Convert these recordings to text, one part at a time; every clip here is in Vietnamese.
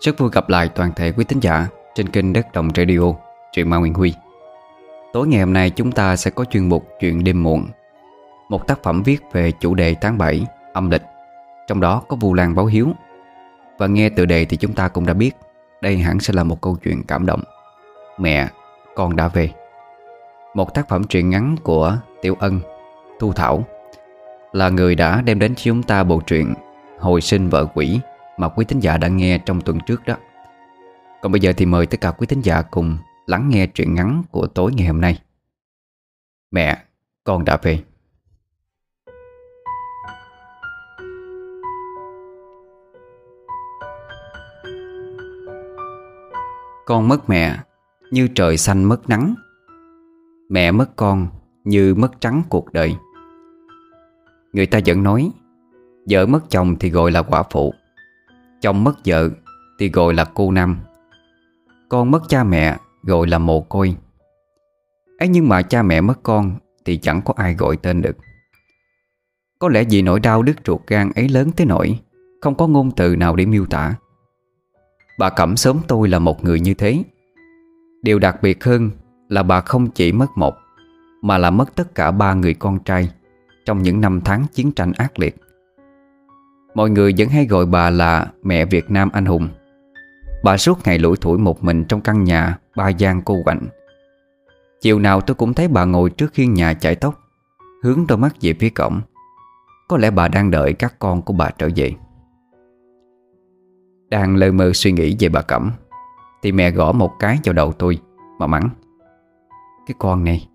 Rất vui gặp lại toàn thể quý tín giả trên kênh Đất Đồng Radio, truyện Ma Nguyên Huy. Tối ngày hôm nay chúng ta sẽ có chuyên mục Chuyện đêm muộn, một tác phẩm viết về chủ đề tháng 7 âm lịch, trong đó có Vu Lan báo hiếu. Và nghe từ đề thì chúng ta cũng đã biết, đây hẳn sẽ là một câu chuyện cảm động. Mẹ, con đã về. Một tác phẩm truyện ngắn của Tiểu Ân, Thu Thảo là người đã đem đến cho chúng ta bộ truyện Hồi sinh vợ quỷ mà quý thính giả đã nghe trong tuần trước đó. Còn bây giờ thì mời tất cả quý thính giả cùng lắng nghe truyện ngắn của tối ngày hôm nay. Mẹ, con đã về. Con mất mẹ như trời xanh mất nắng Mẹ mất con như mất trắng cuộc đời Người ta vẫn nói Vợ mất chồng thì gọi là quả phụ Chồng mất vợ thì gọi là cô nam. Con mất cha mẹ gọi là mồ côi. Ấy nhưng mà cha mẹ mất con Thì chẳng có ai gọi tên được. Có lẽ vì nỗi đau đứt ruột gan ấy lớn tới nỗi Không có ngôn từ nào để miêu tả. Bà Cẩm sớm tôi là một người như thế. Điều đặc biệt hơn là bà không chỉ mất một, Mà là mất tất cả ba người con trai Trong những năm tháng chiến tranh ác liệt. Mọi người vẫn hay gọi bà là mẹ Việt Nam anh hùng. Bà suốt ngày lủi thủi một mình trong căn nhà ba gian cô quạnh. Chiều nào tôi cũng thấy bà ngồi trước khiên nhà chải tóc, Hướng đôi mắt về phía cổng. Có lẽ bà đang đợi các con của bà trở về. Đang lơ mơ suy nghĩ về bà Cẩm, Thì mẹ gõ một cái vào đầu tôi Mà mắng. Cái con này,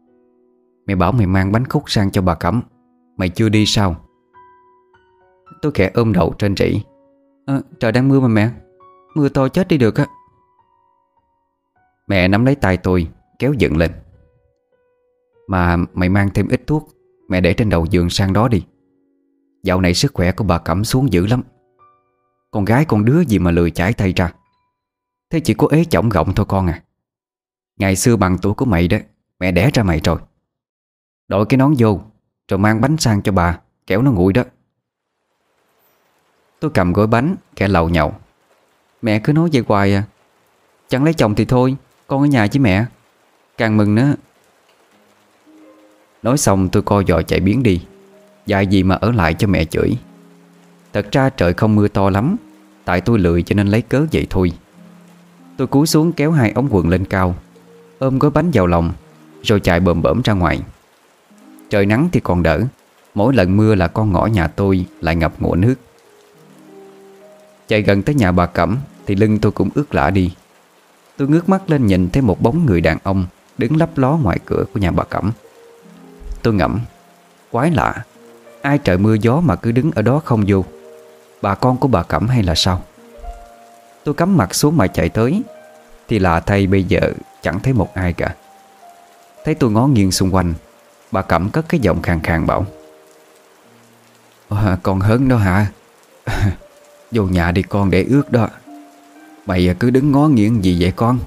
Mẹ bảo mày mang bánh khúc sang cho bà Cẩm, Mày chưa đi sao? Tôi khẽ ôm đầu trên rỉ à, ờ, Trời đang mưa mà mẹ. Mưa to chết đi được á. Mẹ nắm lấy tay tôi Kéo dựng lên. Mà mày mang thêm ít thuốc Mẹ để trên đầu giường sang đó đi. Dạo này sức khỏe của bà Cẩm xuống dữ lắm. Con gái con đứa gì mà lười chải tay ra. Thế chỉ có ế chỏng gọng thôi con à. Ngày xưa bằng tuổi của mày đó Mẹ đẻ ra mày rồi. Đội cái nón vô Rồi mang bánh sang cho bà Kéo nó nguội đó. Tôi cầm gói bánh, kẻ lầu nhậu. Mẹ cứ nói vậy hoài à. Chẳng lấy chồng thì thôi, Con ở nhà với mẹ. Càng mừng nữa Nói xong tôi co giò chạy biến đi. Dài gì mà ở lại cho mẹ chửi. Thật ra trời không mưa to lắm, Tại tôi lười cho nên lấy cớ vậy thôi. Tôi cúi xuống kéo hai ống quần lên cao, Ôm gói bánh vào lòng, Rồi chạy bờm bẩm ra ngoài. Trời nắng thì còn đỡ, Mỗi lần mưa là con ngõ nhà tôi Lại ngập ngụa nước. Chạy gần tới nhà bà Cẩm Thì lưng tôi cũng ướt lạ đi. Tôi ngước mắt lên nhìn thấy một bóng người đàn ông Đứng lấp ló ngoài cửa của nhà bà Cẩm. Tôi ngẫm Quái lạ Ai trời mưa gió mà cứ đứng ở đó không vô? Bà con của bà Cẩm hay là sao? Tôi cắm mặt xuống mà chạy tới Thì lạ thay bây giờ chẳng thấy một ai cả. Thấy tôi ngó nghiêng xung quanh Bà Cẩm cất cái giọng khàn khàn bảo ờ, à, Con hớn đó hả? Vô nhà đi con để ướt đó. Mày cứ đứng ngó nghiêng gì vậy con?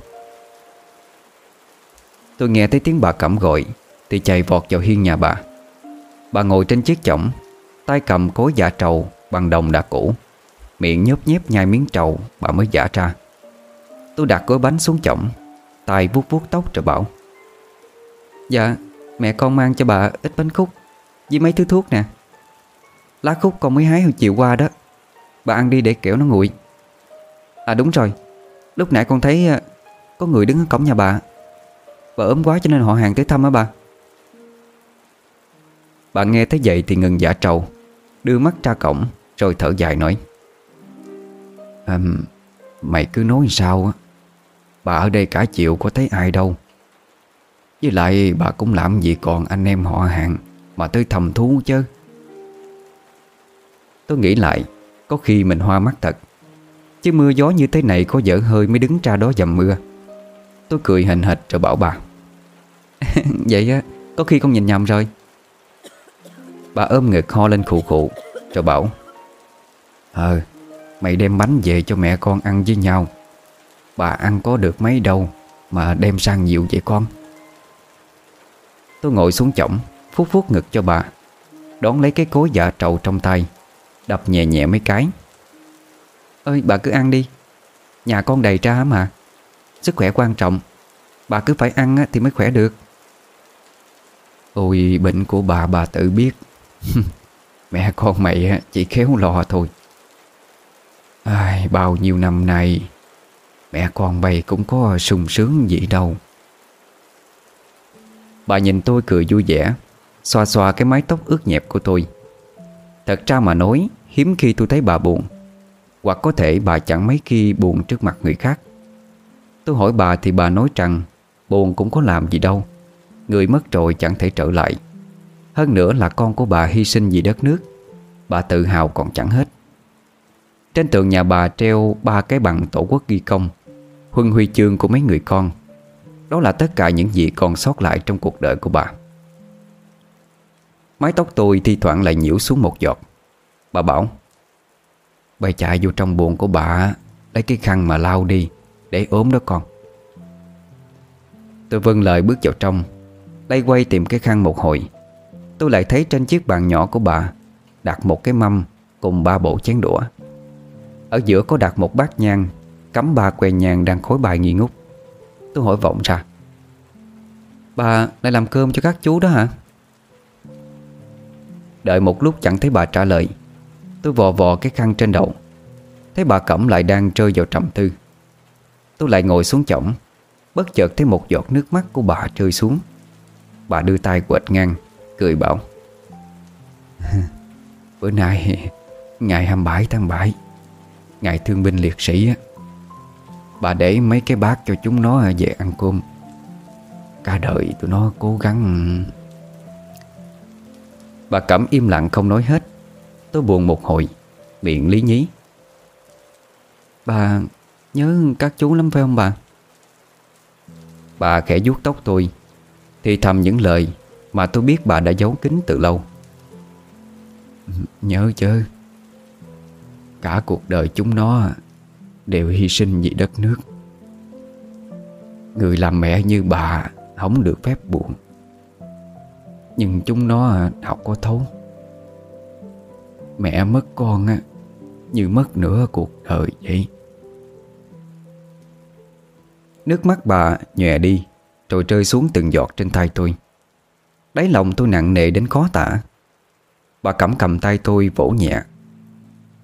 Tôi nghe thấy tiếng bà cẩm gọi, Thì chạy vọt vào hiên nhà bà. Bà ngồi trên chiếc chõng, tay cầm cối giả trầu bằng đồng đã cũ. Miệng nhớp nhép nhai miếng trầu, Bà mới giả ra. Tôi đặt gói bánh xuống chõng, tay vuốt vuốt tóc rồi bảo Dạ Mẹ con mang cho bà ít bánh khúc, Với mấy thứ thuốc nè. Lá khúc con mới hái hồi chiều qua đó. Bà ăn đi để kẻo nó nguội. À đúng rồi. Lúc nãy con thấy à, Có người đứng ở cổng nhà bà. Bà ốm quá cho nên họ hàng tới thăm á bà. Bà nghe thấy vậy thì ngừng giả trầu Đưa mắt ra cổng Rồi thở dài nói. À, Mày cứ nói sao á? Bà ở đây cả chiều có thấy ai đâu. Với lại bà cũng làm gì còn anh em họ hàng Mà tới thầm thú chứ. Tôi nghĩ lại có khi mình hoa mắt thật. Chứ mưa gió như thế này có dở hơi mới đứng ra đó dầm mưa. Tôi cười hình hệt rồi bảo bà. Vậy á, Có khi con nhìn nhầm rồi. Bà ôm ngực ho lên khụ khụ, Rồi bảo. Ờ Mày đem bánh về cho mẹ con ăn với nhau. Bà ăn có được mấy đâu Mà đem sang nhiều vậy con? Tôi ngồi xuống chổng, Phút phút ngực cho bà, Đón lấy cái cối dạ trầu trong tay. Đập nhẹ nhẹ mấy cái. Ơi bà cứ ăn đi. Nhà con đầy ra mà. Sức khỏe quan trọng. Bà cứ phải ăn thì mới khỏe được. Ôi bệnh của bà bà tự biết. Mẹ con mày chỉ khéo lò thôi. Ai, Bao nhiêu năm nay Mẹ con mày cũng có sung sướng gì đâu. Bà nhìn tôi cười vui vẻ Xoa xoa cái mái tóc ướt nhẹp của tôi. Thật ra mà nói, Hiếm khi tôi thấy bà buồn. Hoặc có thể bà chẳng mấy khi buồn trước mặt người khác. Tôi hỏi bà thì bà nói rằng, Buồn cũng có làm gì đâu. Người mất rồi chẳng thể trở lại. Hơn nữa là con của bà hy sinh vì đất nước. Bà tự hào còn chẳng hết. Trên tường nhà bà treo ba cái bằng tổ quốc ghi công, Huân huy chương của mấy người con. Đó là tất cả những gì còn sót lại trong cuộc đời của bà. Mái tóc tôi thi thoảng lại nhiễu xuống một giọt. Bà bảo, Bà chạy vô trong buồn của bà, Lấy cái khăn mà lau đi, Để ốm đó con. Tôi vâng lời bước vào trong Lay quay tìm cái khăn một hồi. Tôi lại thấy trên chiếc bàn nhỏ của bà Đặt một cái mâm Cùng ba bộ chén đũa. Ở giữa có đặt một bát nhang, Cắm ba que nhang đang khối bài nghi ngút. Tôi hỏi vọng ra, Bà lại làm cơm cho các chú đó hả? Đợi một lúc chẳng thấy bà trả lời. Tôi vò vò cái khăn trên đầu. Thấy bà Cẩm lại đang rơi vào trầm tư. Tôi lại ngồi xuống chổng. Bất chợt thấy một giọt nước mắt của bà rơi xuống. Bà đưa tay quệt ngang, Cười bảo, Bữa nay, Ngày 27 tháng 7 Ngày thương binh liệt sĩ á. Bà để mấy cái bát cho chúng nó về ăn cơm. Cả đời tụi nó cố gắng Bà Cẩm im lặng không nói hết. Tôi buồn một hồi. Miệng lý nhí. Bà nhớ các chú lắm phải không bà? Bà khẽ vuốt tóc tôi. Thì thầm những lời Mà tôi biết bà đã giấu kín từ lâu. Nhớ chứ Cả cuộc đời chúng nó Đều hy sinh vì đất nước. Người làm mẹ như bà Không được phép buồn. Nhưng chúng nó à, học có thấu. Mẹ mất con á, Như mất nửa cuộc đời vậy. Nước mắt bà nhòe đi, Rồi rơi xuống từng giọt trên tay tôi. Đáy lòng tôi nặng nề đến khó tả. Bà cẩm cầm tay tôi vỗ nhẹ.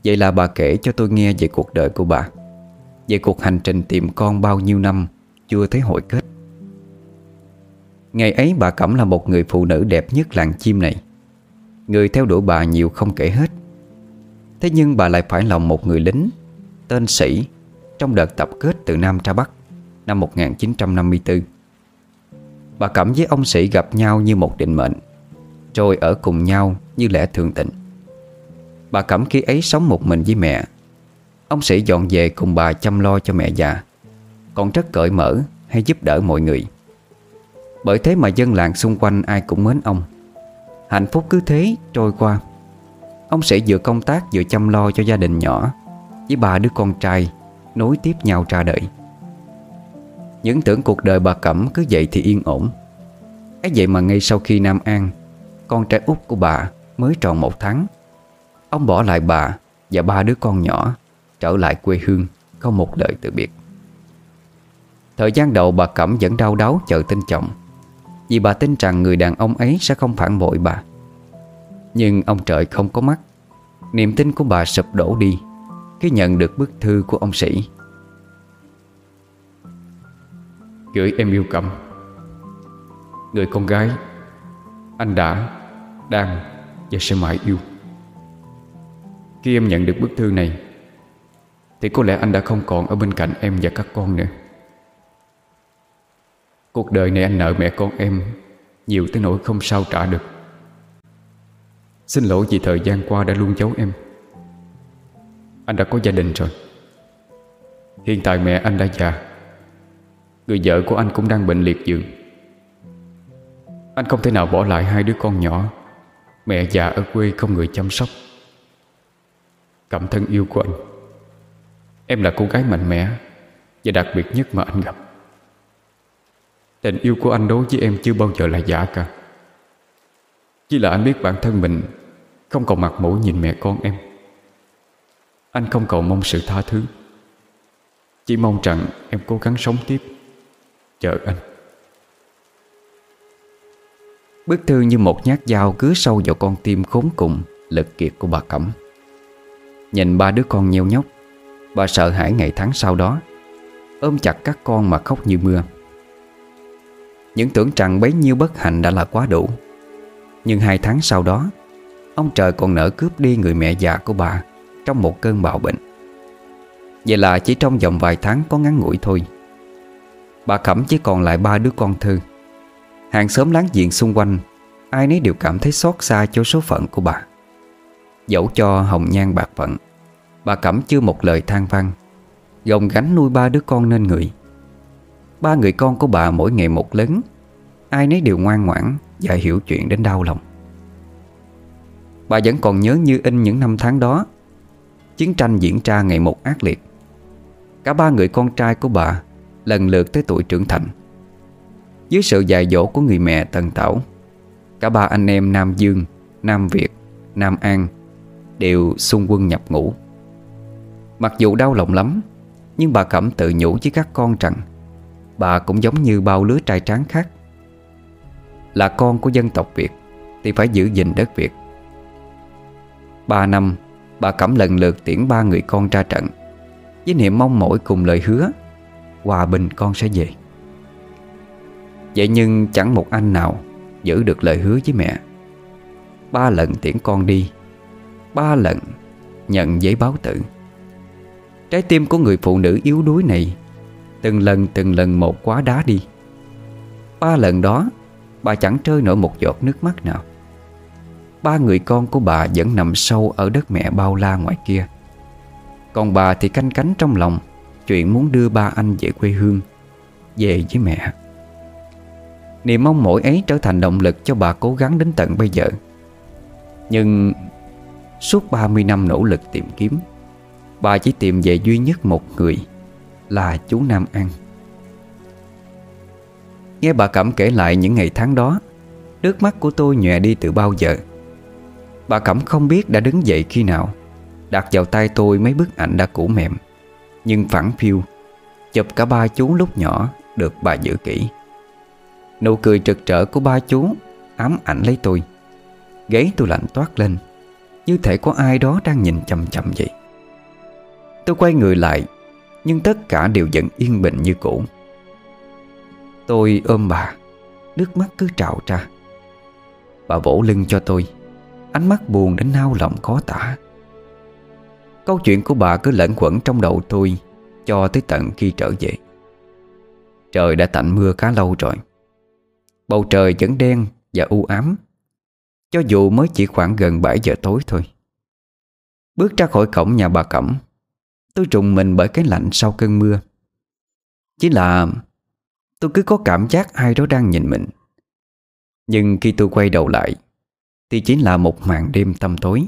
Vậy là bà kể cho tôi nghe về cuộc đời của bà. Về cuộc hành trình tìm con bao nhiêu năm Chưa thấy hội kết. Ngày ấy bà Cẩm là một người phụ nữ đẹp nhất làng chim này. Người theo đuổi bà nhiều không kể hết. Thế nhưng bà lại phải lòng một người lính, Tên Sĩ, Trong đợt tập kết từ Nam ra Bắc, Năm 1954 Bà Cẩm với ông Sĩ gặp nhau như một định mệnh, Rồi ở cùng nhau như lẽ thường tình. Bà Cẩm khi ấy sống một mình với mẹ. Ông Sĩ dọn về cùng bà chăm lo cho mẹ già, Còn rất cởi mở hay giúp đỡ mọi người. Bởi thế mà dân làng xung quanh ai cũng mến ông. Hạnh phúc cứ thế trôi qua. Ông sẽ vừa công tác vừa chăm lo cho gia đình nhỏ, Với ba đứa con trai, Nối tiếp nhau ra đời. Những tưởng cuộc đời bà Cẩm cứ vậy thì yên ổn. Ấy vậy mà ngay sau khi Nam An, Con trai út của bà mới tròn một tháng, Ông bỏ lại bà và ba đứa con nhỏ Trở lại quê hương Không một lời từ biệt. Thời gian đầu bà Cẩm vẫn đau đáu chờ tin chồng. Vì bà tin rằng người đàn ông ấy sẽ không phản bội bà. Nhưng ông trời không có mắt. Niềm tin của bà sụp đổ đi Khi nhận được bức thư của ông Sĩ. Gửi em yêu Cẩm Người con gái Anh đã, đang và sẽ mãi yêu. Khi em nhận được bức thư này Thì có lẽ anh đã không còn ở bên cạnh em và các con nữa. Cuộc đời này anh nợ mẹ con em, Nhiều tới nỗi không sao trả được. Xin lỗi vì thời gian qua đã luôn giấu em. Anh đã có gia đình rồi. Hiện tại mẹ anh đã già. Người vợ của anh cũng đang bệnh liệt giường. Anh không thể nào bỏ lại hai đứa con nhỏ. Mẹ già ở quê không người chăm sóc. Cảm thân yêu của anh. Em là cô gái mạnh mẽ Và đặc biệt nhất mà anh gặp. Tình yêu của anh đối với em chưa bao giờ là giả cả. Chỉ là anh biết bản thân mình Không còn mặt mũi nhìn mẹ con em. Anh không cầu mong sự tha thứ. Chỉ mong rằng em cố gắng sống tiếp. Chờ anh. Bức thư như một nhát dao cứa sâu vào con tim khốn cùng, Lực kiệt của bà Cẩm. Nhìn ba đứa con nheo nhóc, Bà sợ hãi ngày tháng sau đó, Ôm chặt các con mà khóc như mưa. Những tưởng rằng bấy nhiêu bất hạnh đã là quá đủ. Nhưng hai tháng sau đó, Ông trời còn nỡ cướp đi người mẹ già của bà Trong một cơn bạo bệnh. Vậy là chỉ trong vòng vài tháng có ngắn ngủi thôi. Bà Cẩm chỉ còn lại ba đứa con thư. Hàng xóm láng giềng xung quanh, Ai nấy đều cảm thấy xót xa cho số phận của bà. Dẫu cho hồng nhan bạc phận, Bà Cẩm chưa một lời than vang, Gồng gánh nuôi ba đứa con nên người. Ba người con của bà mỗi ngày một lớn. Ai nấy đều ngoan ngoãn Và hiểu chuyện đến đau lòng. Bà vẫn còn nhớ như in những năm tháng đó. Chiến tranh diễn ra ngày một ác liệt. Cả ba người con trai của bà Lần lượt tới tuổi trưởng thành. Dưới sự dạy dỗ của người mẹ Tần Tảo Cả ba anh em Nam Dương Nam Việt, Nam An Đều xung quân nhập ngũ. Mặc dù đau lòng lắm Nhưng bà Cẩm tự nhủ với các con rằng Bà cũng giống như bao lứa trai tráng khác. Là con của dân tộc Việt Thì phải giữ gìn đất Việt. Ba năm, Bà Cẩm lần lượt tiễn ba người con ra trận, Với niềm mong mỏi cùng lời hứa, Hòa bình con sẽ về. Vậy nhưng chẳng một anh nào Giữ được lời hứa với mẹ. Ba lần tiễn con đi, Ba lần nhận giấy báo tử. Trái tim của người phụ nữ yếu đuối này Từng lần từng lần một quá đá đi. Ba lần đó, Bà chẳng trơi nổi một giọt nước mắt nào. Ba người con của bà vẫn nằm sâu Ở đất mẹ bao la ngoài kia. Còn bà thì canh cánh trong lòng, Chuyện muốn đưa ba anh về quê hương, Về với mẹ. Niềm mong mỏi ấy trở thành động lực cho bà cố gắng đến tận bây giờ. Nhưng Suốt 30 năm nỗ lực tìm kiếm, Bà chỉ tìm về duy nhất một người là chú Nam An. Nghe bà Cẩm kể lại những ngày tháng đó, Nước mắt của tôi nhòe đi từ bao giờ. Bà Cẩm không biết đã đứng dậy khi nào, Đặt vào tay tôi mấy bức ảnh đã cũ mềm, Nhưng phẳng phiu, Chụp cả ba chú lúc nhỏ Được bà giữ kỹ. Nụ cười trực trở của ba chú Ám ảnh lấy tôi. Gáy tôi lạnh toát lên, Như thể có ai đó đang nhìn chầm chầm vậy. Tôi quay người lại nhưng tất cả đều vẫn yên bình như cũ. Tôi ôm bà, Nước mắt cứ trào ra. Bà vỗ lưng cho tôi, Ánh mắt buồn đến nao lòng khó tả. Câu chuyện của bà cứ lẫn quẩn trong đầu tôi Cho tới tận khi trở về. Trời đã tạnh mưa khá lâu rồi. Bầu trời vẫn đen và u ám, Cho dù mới chỉ khoảng gần 7 giờ tối thôi. Bước ra khỏi cổng nhà bà Cẩm Tôi trùng mình bởi cái lạnh sau cơn mưa. Chỉ là Tôi cứ có cảm giác ai đó đang nhìn mình. Nhưng khi tôi quay đầu lại, Thì chính là một màn đêm tăm tối.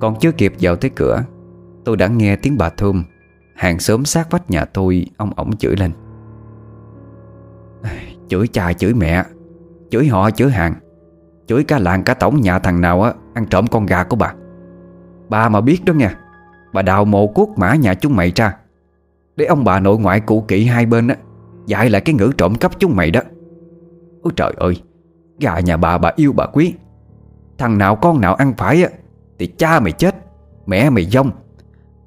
Còn chưa kịp vào tới cửa, Tôi đã nghe tiếng bà Thơm, Hàng xóm sát vách nhà tôi Ông ổng chửi lên. Chửi cha, chửi mẹ, Chửi họ, chửi hàng, Chửi cả làng, cả tổng nhà thằng nào á, Ăn trộm con gà của bà. Bà mà biết đó nha Bà đào mộ cuốc mã nhà chúng mày ra. Để ông bà nội ngoại cụ kỵ hai bên á Dạy lại cái ngữ trộm cắp chúng mày đó. Ôi trời ơi Gà nhà bà bà yêu bà quý. Thằng nào con nào ăn phải á Thì cha mày chết Mẹ mày dông.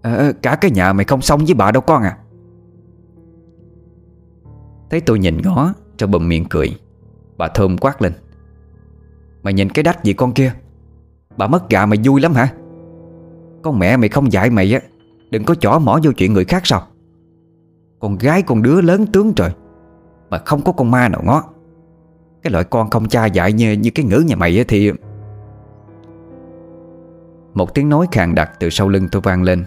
À, Cả cái nhà mày không xong với bà đâu con à. Thấy tôi nhìn ngó Cho bầm miệng cười. Bà thơm quát lên. Mày nhìn cái đách gì con kia? Bà mất gà mày vui lắm hả? Con mẹ mày không dạy mày á Đừng có chỏ mỏ vô chuyện người khác sao? Con gái con đứa lớn tướng trời Mà không có con ma nào ngó. Cái loại con không cha dạy như, như cái ngữ nhà mày á thì Một tiếng nói khàn đặc từ sau lưng tôi vang lên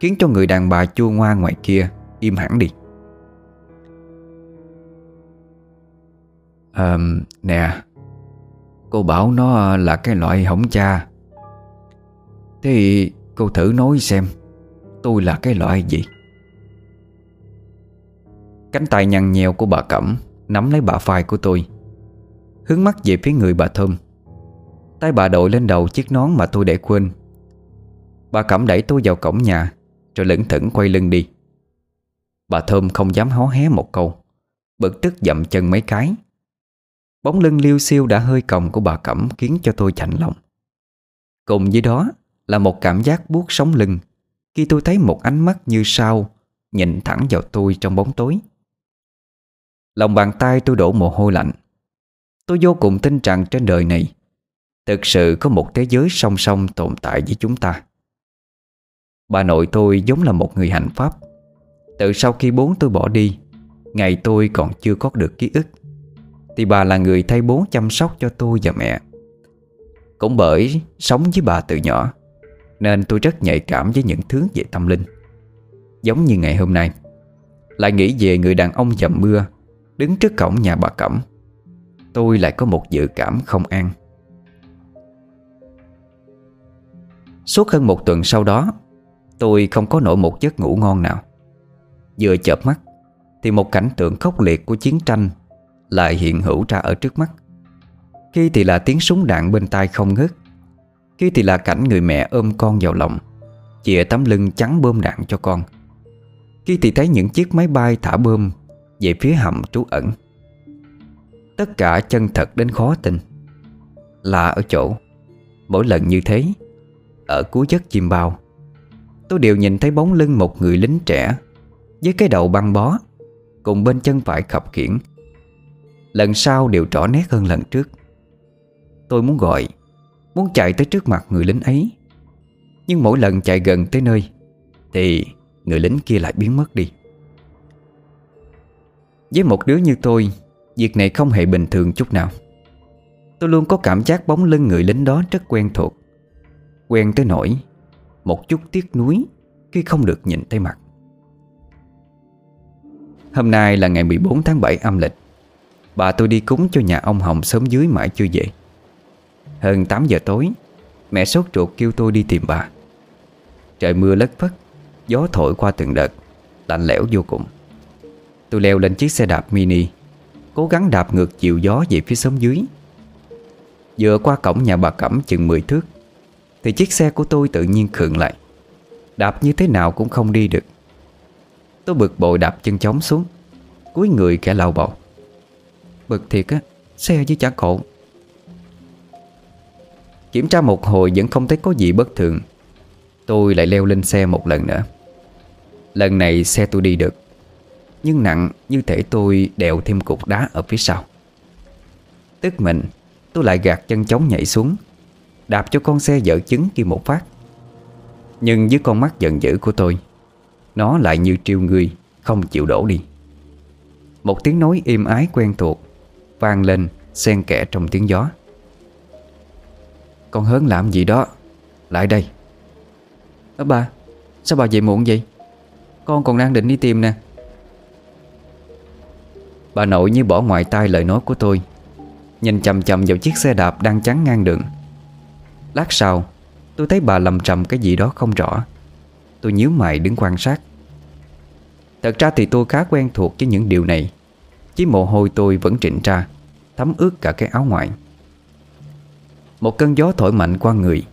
Khiến cho người đàn bà chua ngoa ngoài kia Im hẳn đi. À, Nè Cô bảo nó là cái loại hỏng cha. Thế thì cô thử nói xem, Tôi là cái loại gì? Cánh tay nhăn nhèo của bà Cẩm Nắm lấy bà phai của tôi, Hướng mắt về phía người bà Thơm. Tay bà đội lên đầu chiếc nón mà tôi để quên. Bà Cẩm đẩy tôi vào cổng nhà, Rồi lững thững quay lưng đi. Bà Thơm không dám hó hé một câu, Bực tức dậm chân mấy cái. Bóng lưng liêu siêu đã hơi còng của bà Cẩm Khiến cho tôi chạnh lòng. Cùng với đó là một cảm giác buốt sống lưng. Khi tôi thấy một ánh mắt như sao, Nhìn thẳng vào tôi trong bóng tối. Lòng bàn tay tôi đổ mồ hôi lạnh. Tôi vô cùng tin rằng trên đời này, Thực sự có một thế giới song song tồn tại với chúng ta. Bà nội tôi giống là một người hạnh pháp. Từ sau khi bố tôi bỏ đi, Ngày tôi còn chưa có được ký ức, Thì bà là người thay bố chăm sóc cho tôi và mẹ. Cũng bởi sống với bà từ nhỏ nên tôi rất nhạy cảm với những thứ về tâm linh. Giống như ngày hôm nay, Lại nghĩ về người đàn ông dầm mưa Đứng trước cổng nhà bà Cẩm. Tôi lại có một dự cảm không an. Suốt hơn một tuần sau đó, Tôi không có nổi một giấc ngủ ngon nào. Vừa chợp mắt, Thì một cảnh tượng khốc liệt của chiến tranh Lại hiện hữu ra ở trước mắt. Khi thì là tiếng súng đạn bên tai không ngớt. Khi thì là cảnh người mẹ ôm con vào lòng, Chìa tấm lưng trắng bơm đạn cho con. Khi thì thấy những chiếc máy bay thả bơm Về phía hầm trú ẩn. Tất cả chân thật đến khó tin. Là ở chỗ, Mỗi lần như thế, Ở cuối giấc chim bao, Tôi đều nhìn thấy bóng lưng một người lính trẻ Với cái đầu băng bó Cùng bên chân phải khập khiển Lần sau đều rõ nét hơn lần trước. Tôi muốn gọi Muốn chạy tới trước mặt người lính ấy. Nhưng mỗi lần chạy gần tới nơi, Thì người lính kia lại biến mất đi. Với một đứa như tôi, Việc này không hề bình thường chút nào. Tôi luôn có cảm giác bóng lưng người lính đó rất quen thuộc, Quen tới nỗi Một chút tiếc nuối Khi không được nhìn thấy mặt. Hôm nay là ngày 14 tháng 7 âm lịch. Bà tôi đi cúng cho nhà ông Hồng sớm dưới mãi chưa về. Hơn 8 giờ tối, Mẹ sốt ruột kêu tôi đi tìm bà. Trời mưa lất phất, Gió thổi qua từng đợt, Lạnh lẽo vô cùng. Tôi leo lên chiếc xe đạp mini, Cố gắng đạp ngược chiều gió về phía sống dưới. Vừa qua cổng nhà bà Cẩm chừng 10 thước, Thì chiếc xe của tôi tự nhiên khựng lại. Đạp như thế nào cũng không đi được. Tôi bực bội đạp chân chóng xuống, Cúi người kẻ lao bầu. Bực thiệt á, Xe chứ chả khổ Kiểm tra một hồi vẫn không thấy có gì bất thường. Tôi lại leo lên xe một lần nữa. Lần này xe tôi đi được, Nhưng nặng như thể tôi đèo thêm cục đá ở phía sau. Tức mình, Tôi lại gạt chân chống nhảy xuống, Đạp cho con xe dở chứng kia một phát. Nhưng dưới con mắt giận dữ của tôi, Nó lại như triêu người, Không chịu đổ đi. Một tiếng nói êm ái quen thuộc Vang lên xen kẽ trong tiếng gió. Con hớn làm gì đó? Lại đây. Ơ bà Sao bà về muộn vậy? Con còn đang định đi tìm nè. Bà nội như bỏ ngoài tai lời nói của tôi, Nhìn chầm chầm vào chiếc xe đạp đang chắn ngang đường. Lát sau, Tôi thấy bà lầm trầm cái gì đó không rõ. Tôi nhíu mày đứng quan sát. Thật ra thì tôi khá quen thuộc với những điều này. Chỉ mồ hôi tôi vẫn trịnh ra, Thấm ướt cả cái áo ngoài. Một cơn gió thổi mạnh qua người.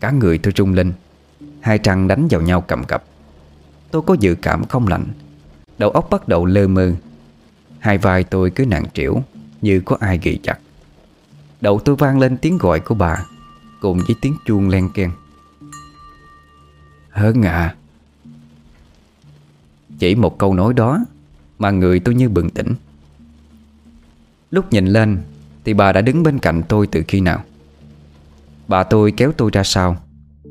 Cả người tôi rung lên. Hai trăng đánh vào nhau cầm cập. Tôi có dự cảm không lạnh. Đầu óc bắt đầu lơ mơ. Hai vai tôi cứ nặng trĩu, Như có ai ghi chặt. Đầu tôi vang lên tiếng gọi của bà, Cùng với tiếng chuông len keng. Hớn à Chỉ một câu nói đó Mà người tôi như bừng tỉnh. Lúc nhìn lên Thì bà đã đứng bên cạnh tôi từ khi nào? Bà tôi kéo tôi ra sau,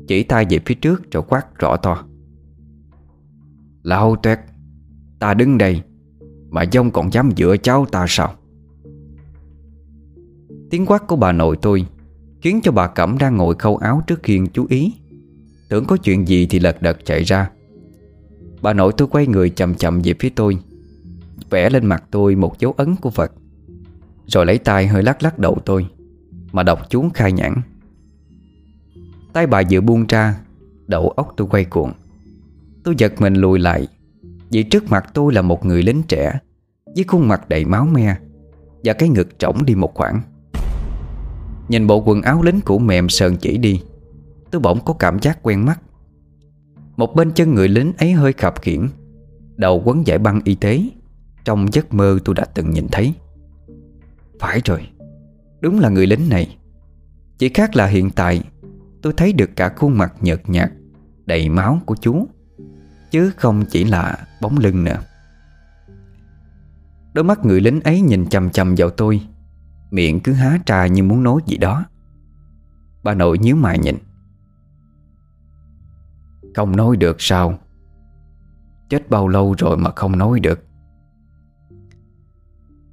Chỉ tay về phía trước rồi quát rõ to. Lão tuyết Ta đứng đây, Mà dông còn dám dựa cháu ta sao? Tiếng quát của bà nội tôi Khiến cho bà Cẩm đang ngồi khâu áo trước khiên chú ý. Tưởng có chuyện gì thì lật đật chạy ra. Bà nội tôi quay người chậm chậm về phía tôi, Vẽ lên mặt tôi một dấu ấn của Phật, Rồi lấy tay hơi lắc lắc đầu tôi, Mà đọc chú khai nhãn. Tay bà vừa buông ra, Đầu óc tôi quay cuộn Tôi giật mình lùi lại, Vì trước mặt tôi là một người lính trẻ, Với khuôn mặt đầy máu me, Và cái ngực trỏng đi một khoảng. Nhìn bộ quần áo lính cũ mềm sờn chỉ đi, Tôi bỗng có cảm giác quen mắt. Một bên chân người lính ấy hơi khập khiển Đầu quấn giải băng y tế, Trong giấc mơ tôi đã từng nhìn thấy. Phải rồi, Đúng là người lính này. Chỉ khác là hiện tại Tôi thấy được cả khuôn mặt nhợt nhạt, Đầy máu của chú, Chứ không chỉ là bóng lưng nữa. Đôi mắt người lính ấy nhìn chầm chầm vào tôi, Miệng cứ há trà như muốn nói gì đó. Bà nội nhíu mày nhìn. Không nói được sao? Chết bao lâu rồi mà không nói được?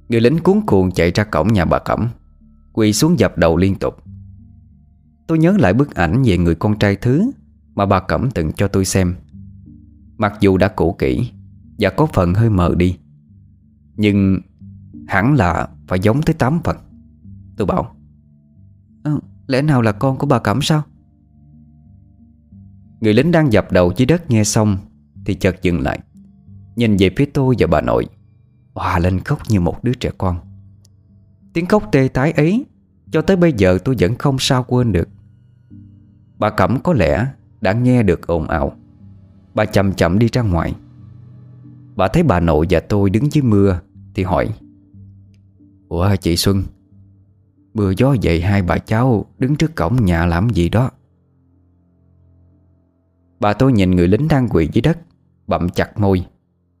Người lính cuốn cuồng chạy ra cổng nhà bà Cẩm, Quỳ xuống dập đầu liên tục. Tôi nhớ lại bức ảnh về người con trai thứ Mà bà Cẩm từng cho tôi xem. Mặc dù đã cũ kỹ Và có phần hơi mờ đi Nhưng hẳn là phải giống tới 8 phần Tôi bảo. À, Lẽ nào là con của bà Cẩm sao? Người lính đang dập đầu dưới đất nghe xong Thì chợt dừng lại Nhìn về phía tôi và bà nội. Hòa lên khóc như một đứa trẻ con. Tiếng khóc tê tái ấy Cho tới bây giờ tôi vẫn không sao quên được Bà Cẩm có lẽ đã nghe được ồn ào. Bà chậm chậm đi ra ngoài. Bà thấy bà nội và tôi đứng dưới mưa, Thì hỏi, Ủa chị Xuân, Mưa gió dậy hai bà cháu Đứng trước cổng nhà làm gì đó? Bà tôi nhìn người lính đang quỳ dưới đất, Bậm chặt môi,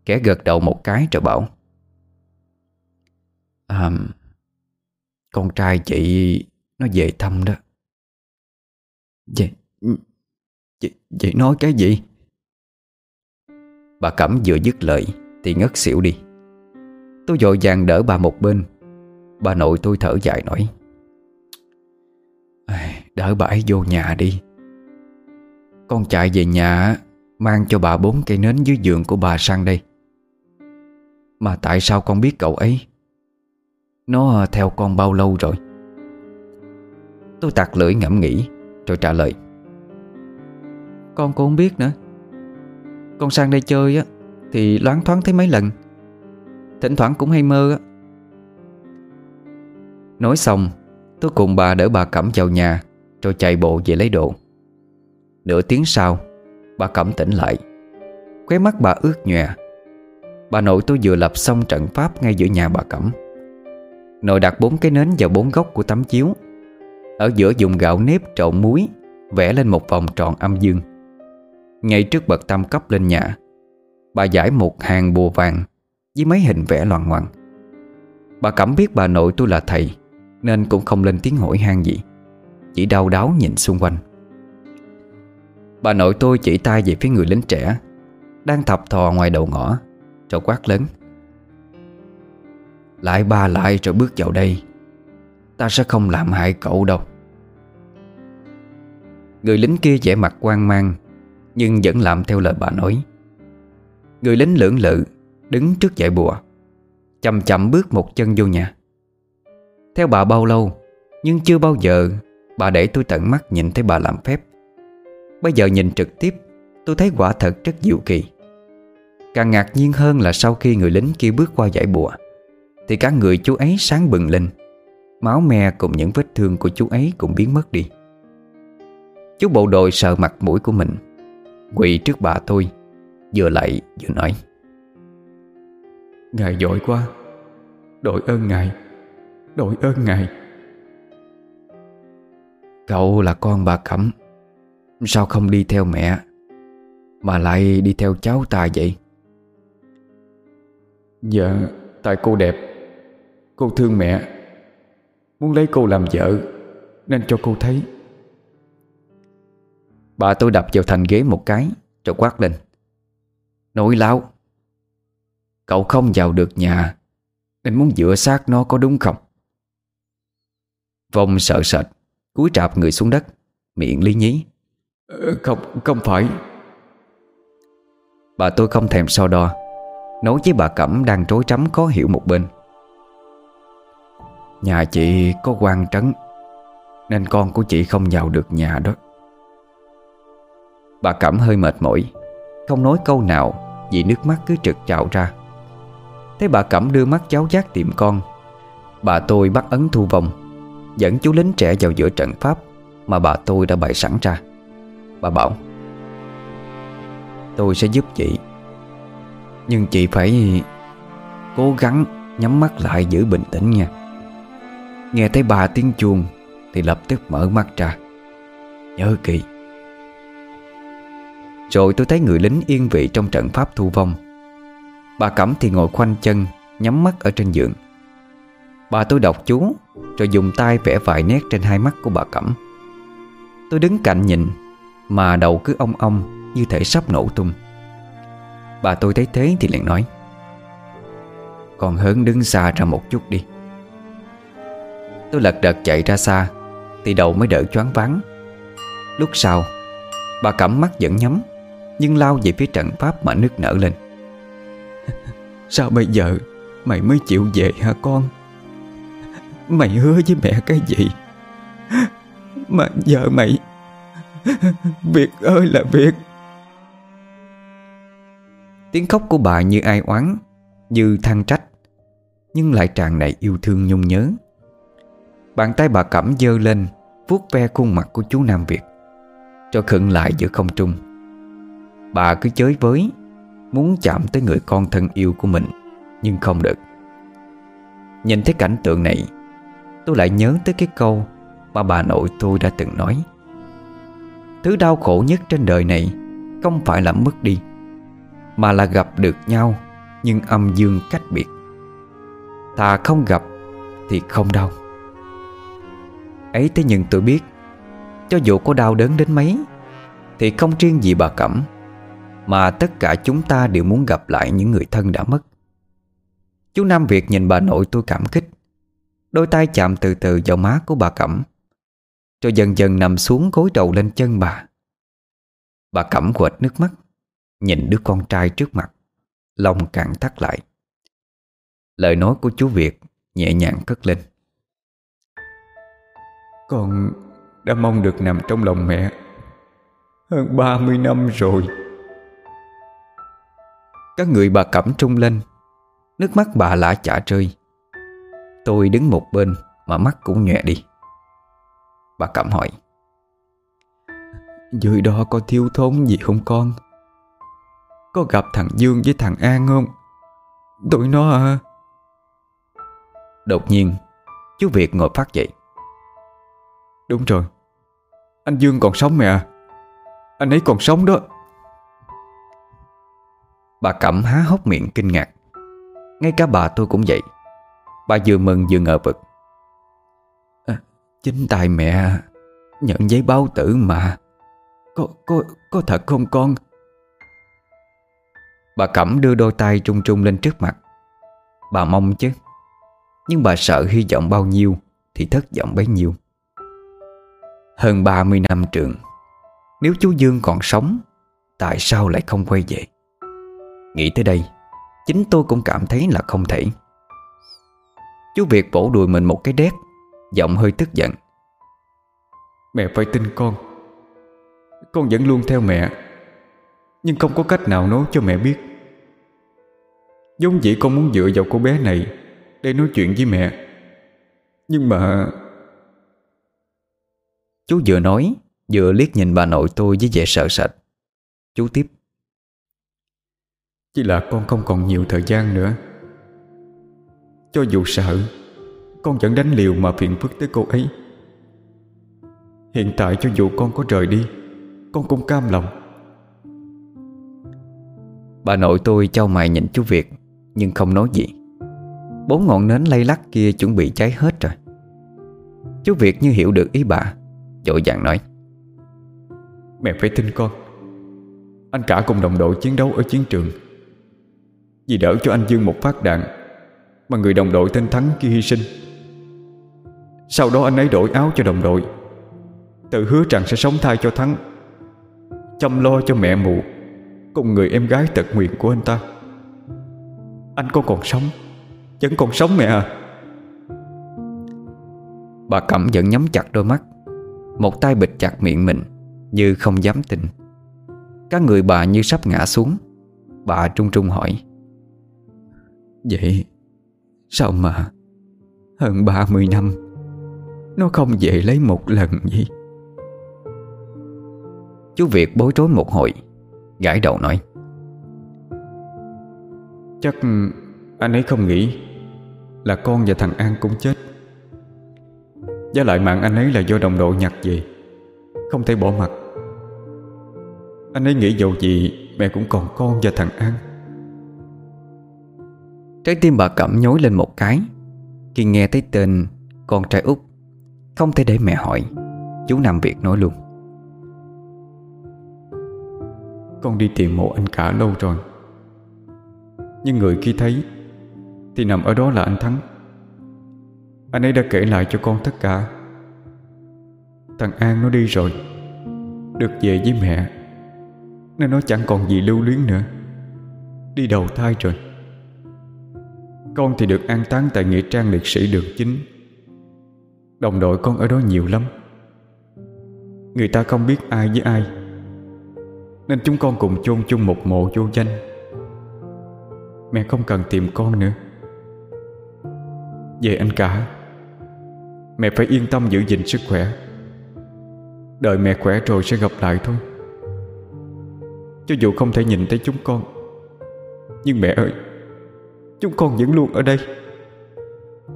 Kẻ gật đầu một cái rồi bảo À Con trai chị Nó về thăm đó. Vậy ừ, vậy, vậy nói cái gì? Bà Cẩm vừa dứt lời Thì ngất xỉu đi. Tôi dội vàng đỡ bà một bên. Bà nội tôi thở dài nói Đỡ bà ấy vô nhà đi. Con chạy về nhà Mang cho bà bốn cây nến dưới giường của bà sang đây. Mà tại sao con biết cậu ấy? Nó theo con bao lâu rồi? Tôi tặc lưỡi ngẫm nghĩ. Rồi trả lời. Con cũng không biết nữa. Con sang đây chơi á, Thì loáng thoáng thấy mấy lần. Thỉnh thoảng cũng hay mơ á. Nói xong Tôi cùng bà đỡ bà Cẩm vào nhà, Rồi chạy bộ về lấy đồ. Nửa tiếng sau, Bà Cẩm tỉnh lại. Khóe mắt bà ướt nhòe. Bà nội tôi vừa lập xong trận pháp ngay giữa nhà bà Cẩm. Nội đặt bốn cái nến vào bốn góc của tấm chiếu. Ở giữa dùng gạo nếp trộn muối, Vẽ lên một vòng tròn âm dương. Ngay trước bậc tam cấp lên nhà, Bà giải một hàng bùa vàng Với mấy hình vẽ loạn ngoằn Bà Cẩm biết bà nội tôi là thầy, Nên cũng không lên tiếng hỏi han gì, Chỉ đau đáo nhìn xung quanh. Bà nội tôi chỉ tay về phía người lính trẻ, Đang thập thò ngoài đầu ngõ, Rồi quát lớn. Lại ba lại rồi bước vào đây, Ta sẽ không làm hại cậu đâu. Người lính kia vẻ mặt quan mang, Nhưng vẫn làm theo lời bà nói. Người lính lưỡng lự Đứng trước dãy bùa, Chậm chậm bước một chân vô nhà. Theo bà bao lâu, Nhưng chưa bao giờ Bà để tôi tận mắt nhìn thấy bà làm phép. Bây giờ nhìn trực tiếp, Tôi thấy quả thật rất diệu kỳ. Càng ngạc nhiên hơn là sau khi người lính kia bước qua giải bùa, Thì cả người chú ấy sáng bừng lên. Máu me cùng những vết thương của chú ấy cũng biến mất đi. Chú bộ đội sợ mặt mũi của mình. Quỳ trước bà tôi Vừa lại vừa nói. Ngài giỏi quá. Đội ơn Ngài. Đội ơn Ngài. Cậu là con bà Cẩm. Sao không đi theo mẹ Mà lại đi theo cháu ta vậy? Dạ Tại cô đẹp. Cô thương mẹ. Muốn lấy cô làm vợ Nên cho cô thấy Bà tôi đập vào thành ghế một cái Rồi quát lên. Nổi láo Cậu không vào được nhà. Nên muốn dựa sát nó có đúng không? Vong sợ sệt Cúi trạp người xuống đất Miệng lý nhí. Ờ, Không, không phải. Bà tôi không thèm so đo Nói với bà Cẩm đang trối trắm khó hiểu một bên. Nhà chị có quan trấn Nên con của chị không vào được nhà đó Bà Cẩm hơi mệt mỏi. Không nói câu nào, Vì nước mắt cứ trực trào ra. Thấy bà Cẩm đưa mắt cháu giác tìm con, Bà tôi bắt ấn thu vong Dẫn chú lính trẻ vào giữa trận pháp Mà bà tôi đã bày sẵn ra. Bà bảo, Tôi sẽ giúp chị, Nhưng chị phải Cố gắng nhắm mắt lại giữ bình tĩnh nha. Nghe thấy bà tiếng chuông Thì lập tức mở mắt ra. Nhớ kỹ rồi tôi thấy người lính yên vị trong trận pháp thu vong. Bà Cẩm thì ngồi khoanh chân, Nhắm mắt ở trên giường. Bà tôi đọc chú, Rồi dùng tay vẽ vài nét trên hai mắt của bà Cẩm. Tôi đứng cạnh nhìn, Mà đầu cứ ong ong Như thể sắp nổ tung. Bà tôi thấy thế thì liền nói Còn hớn đứng xa ra một chút đi. Tôi lật đật chạy ra xa, Thì đầu mới đỡ choáng váng. Lúc sau, Bà cẩm mắt vẫn nhắm. Nhưng lao về phía trận pháp mà nước nở lên. Sao bây giờ Mày mới chịu về hả con? Mày hứa với mẹ cái gì? Mà giờ mày Việc ơi là việc Tiếng khóc của bà như ai oán Như than trách Nhưng lại tràn đầy yêu thương nhung nhớ. Bàn tay bà cẩm dơ lên vuốt ve khuôn mặt của chú Nam Việt Cho khựng lại giữa không trung Bà cứ chới với, Muốn chạm tới người con thân yêu của mình, Nhưng không được. Nhìn thấy cảnh tượng này, Tôi lại nhớ tới cái câu Mà bà nội tôi đã từng nói. Thứ đau khổ nhất trên đời này Không phải là mất đi, Mà là gặp được nhau, Nhưng âm dương cách biệt. Thà không gặp Thì không đau. Ấy thế nhưng tôi biết, Cho dù có đau đớn đến mấy, Thì không riêng gì bà Cẩm mà tất cả chúng ta đều muốn gặp lại những người thân đã mất. Chú Nam Việt nhìn bà nội tôi cảm kích. Đôi tay chạm từ từ vào má của bà Cẩm, Rồi dần dần nằm xuống gối đầu lên chân bà. Bà Cẩm quệt nước mắt, Nhìn đứa con trai trước mặt, Lòng càng thắt lại. Lời nói của chú Việt Nhẹ nhàng cất lên. Con đã mong được nằm trong lòng mẹ Hơn 30 năm rồi. Các người bà Cẩm trung lên. Nước mắt bà lã chả rơi. Tôi đứng một bên, Mà mắt cũng nhòe đi. Bà Cẩm hỏi, Dưới đó có thiếu thốn gì không con? Có gặp thằng Dương với thằng An không? Tụi nó à? Đột nhiên, Chú Việt ngồi phát dậy. Đúng rồi, Anh Dương còn sống mẹ à? Anh ấy còn sống đó. Bà Cẩm há hốc miệng kinh ngạc. Ngay cả bà tôi cũng vậy. Bà vừa mừng vừa ngờ vực. À, Chính tài mẹ Nhận giấy báo tử mà. Có, có, có thật không con? Bà Cẩm đưa đôi tay trung trung lên trước mặt. Bà mong chứ. Nhưng bà sợ hy vọng bao nhiêu Thì thất vọng bấy nhiêu. Hơn 30 năm trường Nếu chú Dương còn sống Tại sao lại không quay về? Nghĩ tới đây Chính tôi cũng cảm thấy là không thể. Chú Việt vỗ đùi mình một cái đét Giọng hơi tức giận. Mẹ phải tin con. Con vẫn luôn theo mẹ Nhưng không có cách nào nói cho mẹ biết. Giống dĩ con muốn dựa vào cô bé này Để nói chuyện với mẹ Nhưng mà Chú vừa nói Vừa liếc nhìn bà nội tôi với vẻ sợ sệt. Chú tiếp Chỉ là con không còn nhiều thời gian nữa. Cho dù sợ Con vẫn đánh liều mà phiền phức tới cô ấy. Hiện tại cho dù con có rời đi Con cũng cam lòng. Bà nội tôi trao mày nhìn chú Việt Nhưng không nói gì. Bốn ngọn nến lay lắc kia chuẩn bị cháy hết rồi. Chú Việt như hiểu được ý bà Dội vàng nói. Mẹ phải tin con. Anh cả cùng đồng đội chiến đấu ở chiến trường vì đỡ cho anh Dương một phát đạn, mà người đồng đội tên Thắng kia hy sinh. Sau đó anh ấy đổi áo cho đồng đội, Tự hứa rằng sẽ sống thai cho Thắng, Chăm lo cho mẹ mụ Cùng người em gái tật nguyện của anh ta. Anh có còn sống? Vẫn còn sống mẹ à? Bà Cẩm vẫn nhắm chặt đôi mắt, Một tay bịt chặt miệng mình Như không dám tin. Các người bà như sắp ngã xuống, Bà trung trung hỏi. Vậy, Sao mà Hơn 30 năm, Nó không về lấy một lần gì Chú Việt bối rối một hồi, Gãi đầu nói. Chắc anh ấy không nghĩ Là con và thằng An cũng chết. Giá lại mạng anh ấy là do đồng đội nhặt về, Không thể bỏ mặt. Anh ấy nghĩ dầu gì Mẹ cũng còn con và thằng An. Trái tim bà Cẩm nhối lên một cái. Khi nghe thấy tên con trai út, Không thể để mẹ hỏi. Chú Nam Việt nói luôn. Con đi tìm mộ anh cả lâu rồi. Nhưng người khi thấy, Thì nằm ở đó là anh Thắng. Anh ấy đã kể lại cho con tất cả. Thằng An nó đi rồi, Được về với mẹ, Nên nó chẳng còn gì lưu luyến nữa. Đi đầu thai rồi. Con thì được an táng tại Nghĩa trang liệt sĩ đường chính. Đồng đội con ở đó nhiều lắm. Người ta không biết ai với ai. Nên chúng con cùng chôn chung một mộ vô danh. Mẹ không cần tìm con nữa. Về anh cả. Mẹ phải yên tâm giữ gìn sức khỏe. Đợi mẹ khỏe rồi sẽ gặp lại thôi. Cho dù không thể nhìn thấy chúng con, Nhưng mẹ ơi Chúng con vẫn luôn ở đây.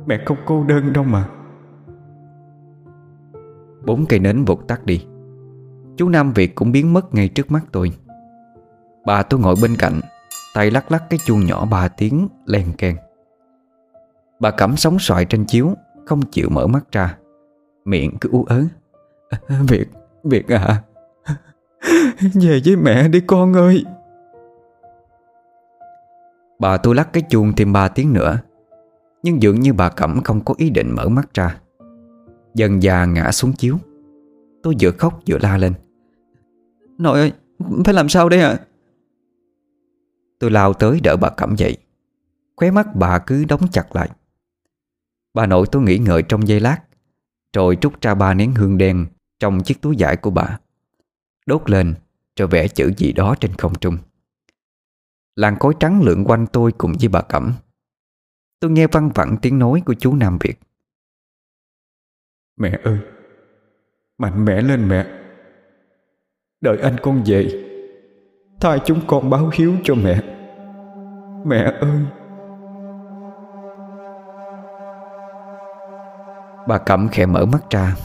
Mẹ không cô đơn đâu mà. Bốn cây nến vụt tắt đi. Chú Nam Việt cũng biến mất ngay trước mắt tôi. Bà tôi ngồi bên cạnh Tay lắc lắc cái chuông nhỏ ba tiếng len keng. Bà cắm sóng xoài trên chiếu Không chịu mở mắt ra. Miệng cứ ú ớ. Ờ, Việt, Việt à. Về với mẹ đi con ơi. Bà tôi lắc cái chuông thêm ba tiếng nữa. Nhưng dường như bà Cẩm không có ý định mở mắt ra. Dần già ngã xuống chiếu. Tôi vừa khóc vừa la lên. Nội ơi Phải làm sao đây ạ? Tôi lao tới đỡ bà Cẩm dậy. Khóe mắt bà cứ đóng chặt lại. Bà nội tôi nghĩ ngợi trong giây lát Rồi trút ra ba nén hương đen Trong chiếc túi vải của bà. Đốt lên Rồi vẽ chữ gì đó trên không trung Làn khói trắng lượn quanh tôi cùng với bà Cẩm. Tôi nghe văng vẳng tiếng nói của chú Nam Việt. Mẹ ơi Mạnh mẽ lên mẹ. Đợi anh con về Thay chúng con báo hiếu cho mẹ. Mẹ ơi. Bà Cẩm khẽ mở mắt ra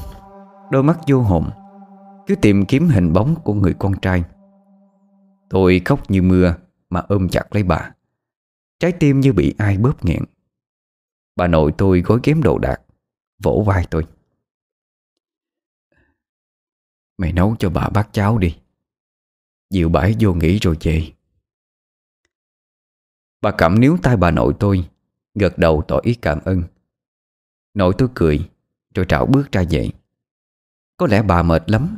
Đôi mắt vô hồn Cứ tìm kiếm hình bóng của người con trai. Tôi khóc như mưa mà ôm chặt lấy bà. Trái tim như bị ai bóp nghẹn. Bà nội tôi gối ghém đồ đạc, Vỗ vai tôi. Mày nấu cho bà bát cháo đi. Dịu bãi vô nghỉ rồi về. Bà cảm níu tay bà nội tôi, Gật đầu tỏ ý cảm ơn. Nội tôi cười, Rồi trảo bước ra dậy Có lẽ bà mệt lắm.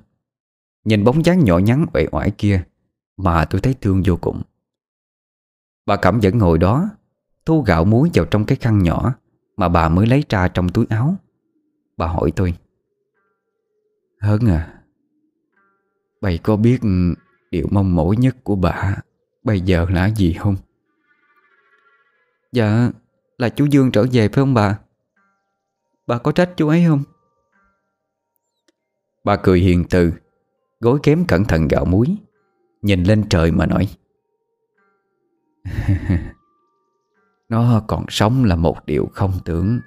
Nhìn bóng dáng nhỏ nhắn uể oải kia, Mà tôi thấy thương vô cùng. Bà Cẩm vẫn ngồi đó, Thu gạo muối vào trong cái khăn nhỏ Mà bà mới lấy ra trong túi áo Bà hỏi tôi Hớn à Bày có biết điều mong mỏi nhất của bà Bây giờ là gì không? Dạ Là chú Dương trở về phải không bà? Bà có trách chú ấy không? Bà cười hiền từ, Gối kém cẩn thận gạo muối, Nhìn lên trời mà nói nó còn sống là một điều không tưởng.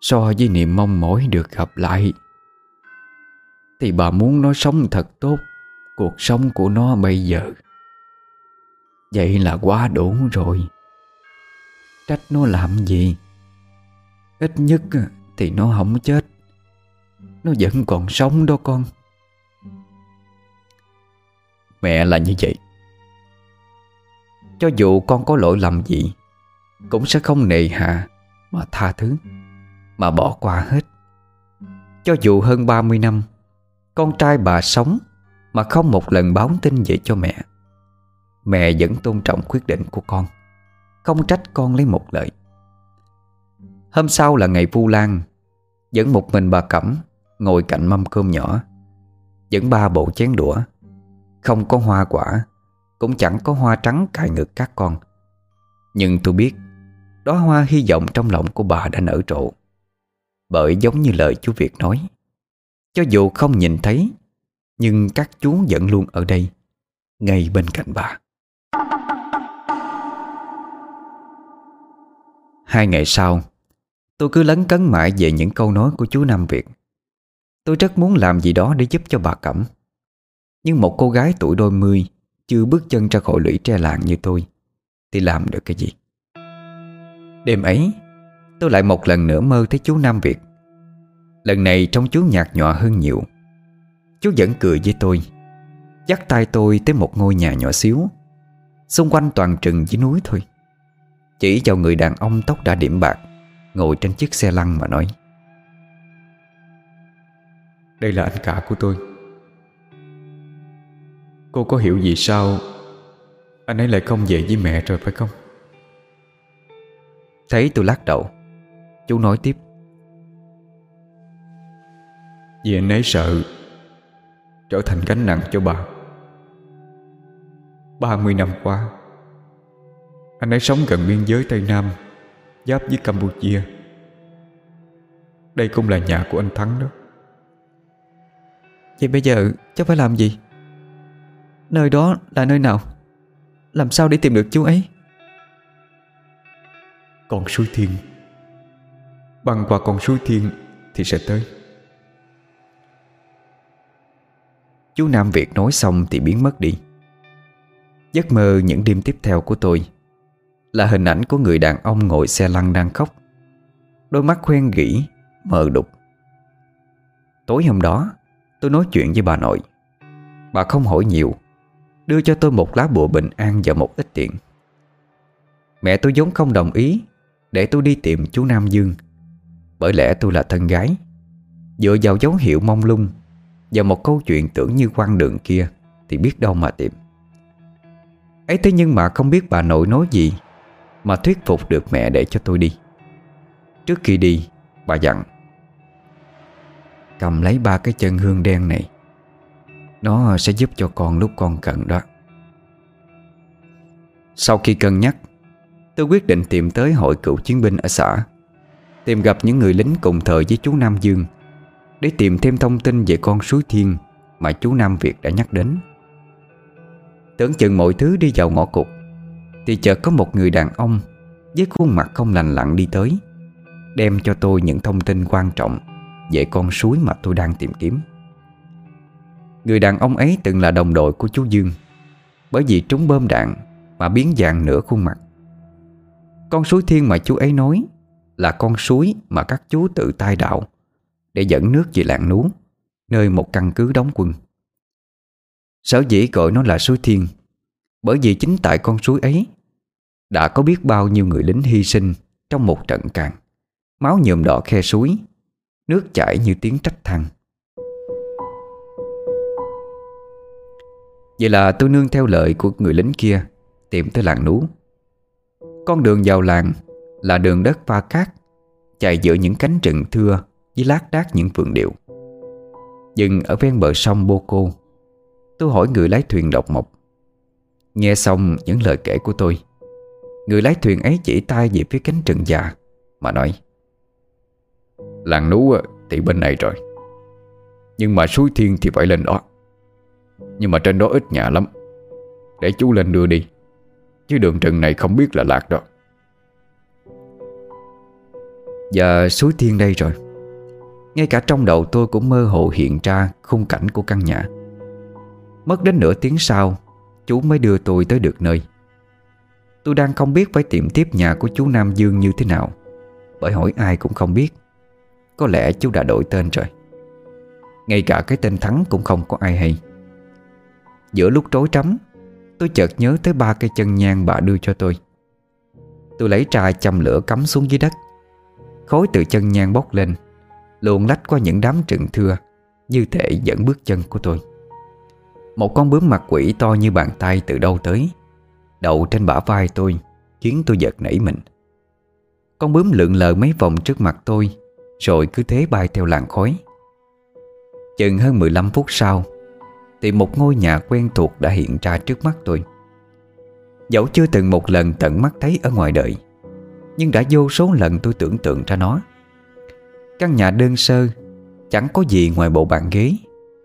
So với niềm mong mỏi được gặp lại, Thì bà muốn nó sống thật tốt Cuộc sống của nó bây giờ. Vậy là quá đủ rồi. Trách nó làm gì? Ít nhất thì nó không chết. Nó vẫn còn sống đó con. Mẹ là như vậy. Cho dù con có lỗi lầm gì, Cũng sẽ không nề hà Mà tha thứ, Mà bỏ qua hết. Cho dù hơn 30 năm, Con trai bà sống Mà không một lần báo tin về cho mẹ Mẹ vẫn tôn trọng quyết định của con, Không trách con lấy một lời. Hôm sau là ngày Vu Lan Dẫn một mình bà Cẩm Ngồi cạnh mâm cơm nhỏ Dẫn ba bộ chén đũa, Không có hoa quả. Cũng chẳng có hoa trắng cài ngực các con. Nhưng tôi biết Đó hoa hy vọng trong lòng của bà đã nở trộ Bởi giống như lời chú Việt nói, Cho dù không nhìn thấy, Nhưng các chú vẫn luôn ở đây, Ngay bên cạnh bà. Hai ngày sau, Tôi cứ lấn cấn mãi về những câu nói của chú Nam Việt. Tôi rất muốn làm gì đó để giúp cho bà Cẩm. Nhưng một cô gái tuổi đôi mươi chưa bước chân ra khỏi lũy tre làng như tôi, Thì làm được cái gì? Đêm ấy, Tôi lại một lần nữa mơ thấy chú Nam Việt. Lần này trong chú nhạt nhòa hơn nhiều. Chú vẫn cười với tôi, Dắt tay tôi tới một ngôi nhà nhỏ xíu, Xung quanh toàn trừng với núi thôi. Chỉ vào người đàn ông tóc đã điểm bạc, Ngồi trên chiếc xe lăn mà nói. Đây là anh cả của tôi. Cô có hiểu gì sao Anh ấy lại không về với mẹ rồi phải không? Thấy tôi lắc đầu Chú nói tiếp. Vì anh ấy sợ Trở thành gánh nặng cho bà. 30 năm qua Anh ấy sống gần biên giới Tây Nam Giáp với Campuchia. Đây cũng là nhà của anh Thắng đó. Vậy bây giờ cháu phải làm gì? Nơi đó là nơi nào? Làm sao để tìm được chú ấy? Con suối thiên. Băng qua con suối thiên Thì sẽ tới. Chú Nam Việt nói xong thì biến mất đi. Giấc mơ những đêm tiếp theo của tôi Là hình ảnh của người đàn ông ngồi xe lăn đang khóc. Đôi mắt khoen gỉ Mờ đục. Tối hôm đó Tôi nói chuyện với bà nội. Bà không hỏi nhiều Đưa cho tôi một lá bùa bình an và một ít tiền. Mẹ tôi vốn không đồng ý, Để tôi đi tìm chú Nam Dương. Bởi lẽ tôi là thân gái. Dựa vào dấu hiệu mong lung Và một câu chuyện tưởng như quan đường kia Thì biết đâu mà tìm. Ấy thế nhưng mà không biết bà nội nói gì Mà thuyết phục được mẹ để cho tôi đi. Trước khi đi, Bà dặn, Cầm lấy ba cái chân hương đen này nó sẽ giúp cho con lúc con cần đó. Sau khi cân nhắc, Tôi quyết định tìm tới hội cựu chiến binh ở xã, Tìm gặp những người lính cùng thời với chú Nam Dương, Để tìm thêm thông tin về con suối thiên Mà chú Nam Việt đã nhắc đến. Tưởng chừng mọi thứ đi vào ngõ cụt, Thì chợt có một người đàn ông Với khuôn mặt không lành lặn đi tới, Đem cho tôi những thông tin quan trọng Về con suối mà tôi đang tìm kiếm. Người đàn ông ấy từng là đồng đội của chú Dương. Bởi vì trúng bơm đạn Mà biến dạng nửa khuôn mặt. Con suối thiên mà chú ấy nói Là con suối mà các chú tự tay đạo Để dẫn nước về làng nú Nơi một căn cứ đóng quân. Sở dĩ gọi nó là suối thiên, Bởi vì chính tại con suối ấy Đã có biết bao nhiêu người lính hy sinh Trong một trận càng Máu nhuộm đỏ khe suối, Nước chảy như tiếng trách thăng. Vậy là tôi nương theo lời của người lính kia, Tìm tới làng nú. Con đường vào làng Là đường đất pha cát, Chạy giữa những cánh rừng thưa Với lát đác những vườn điệu. Dừng ở ven bờ sông Bô Cô Tôi hỏi người lái thuyền độc mộc Nghe xong những lời kể của tôi, Người lái thuyền ấy chỉ tay về phía cánh rừng già Mà nói, Làng nú thì bên này rồi. Nhưng mà suối thiên thì phải lên đó. Nhưng mà trên đó ít nhà lắm. Để chú lên đưa đi. Chứ đường trần này không biết là lạc đó. Giờ suối thiên đây rồi. Ngay cả trong đầu tôi cũng mơ hồ hiện ra khung cảnh của căn nhà. Mất đến nửa tiếng sau, Chú mới đưa tôi tới được nơi. Tôi đang không biết phải tìm tiếp nhà của chú Nam Dương như thế nào, Bởi hỏi ai cũng không biết. Có lẽ chú đã đổi tên rồi. Ngay cả cái tên Thắng cũng không có ai hay. Giữa lúc trối trắm, Tôi chợt nhớ tới ba cây chân nhang bà đưa cho tôi. Tôi lấy trà châm lửa cắm xuống dưới đất. Khối từ chân nhang bốc lên, Luồn lách qua những đám trừng thưa, Như thể dẫn bước chân của tôi. Một con bướm mặt quỷ to như bàn tay từ đâu tới, Đậu trên bả vai tôi, Khiến tôi giật nảy mình. Con bướm lượn lờ mấy vòng trước mặt tôi, Rồi cứ thế bay theo làn khói. Chừng hơn 15 phút sau thì một ngôi nhà quen thuộc đã hiện ra trước mắt tôi. Dẫu chưa từng một lần tận mắt thấy ở ngoài đời, Nhưng đã vô số lần tôi tưởng tượng ra nó. Căn nhà đơn sơ, Chẳng có gì ngoài bộ bàn ghế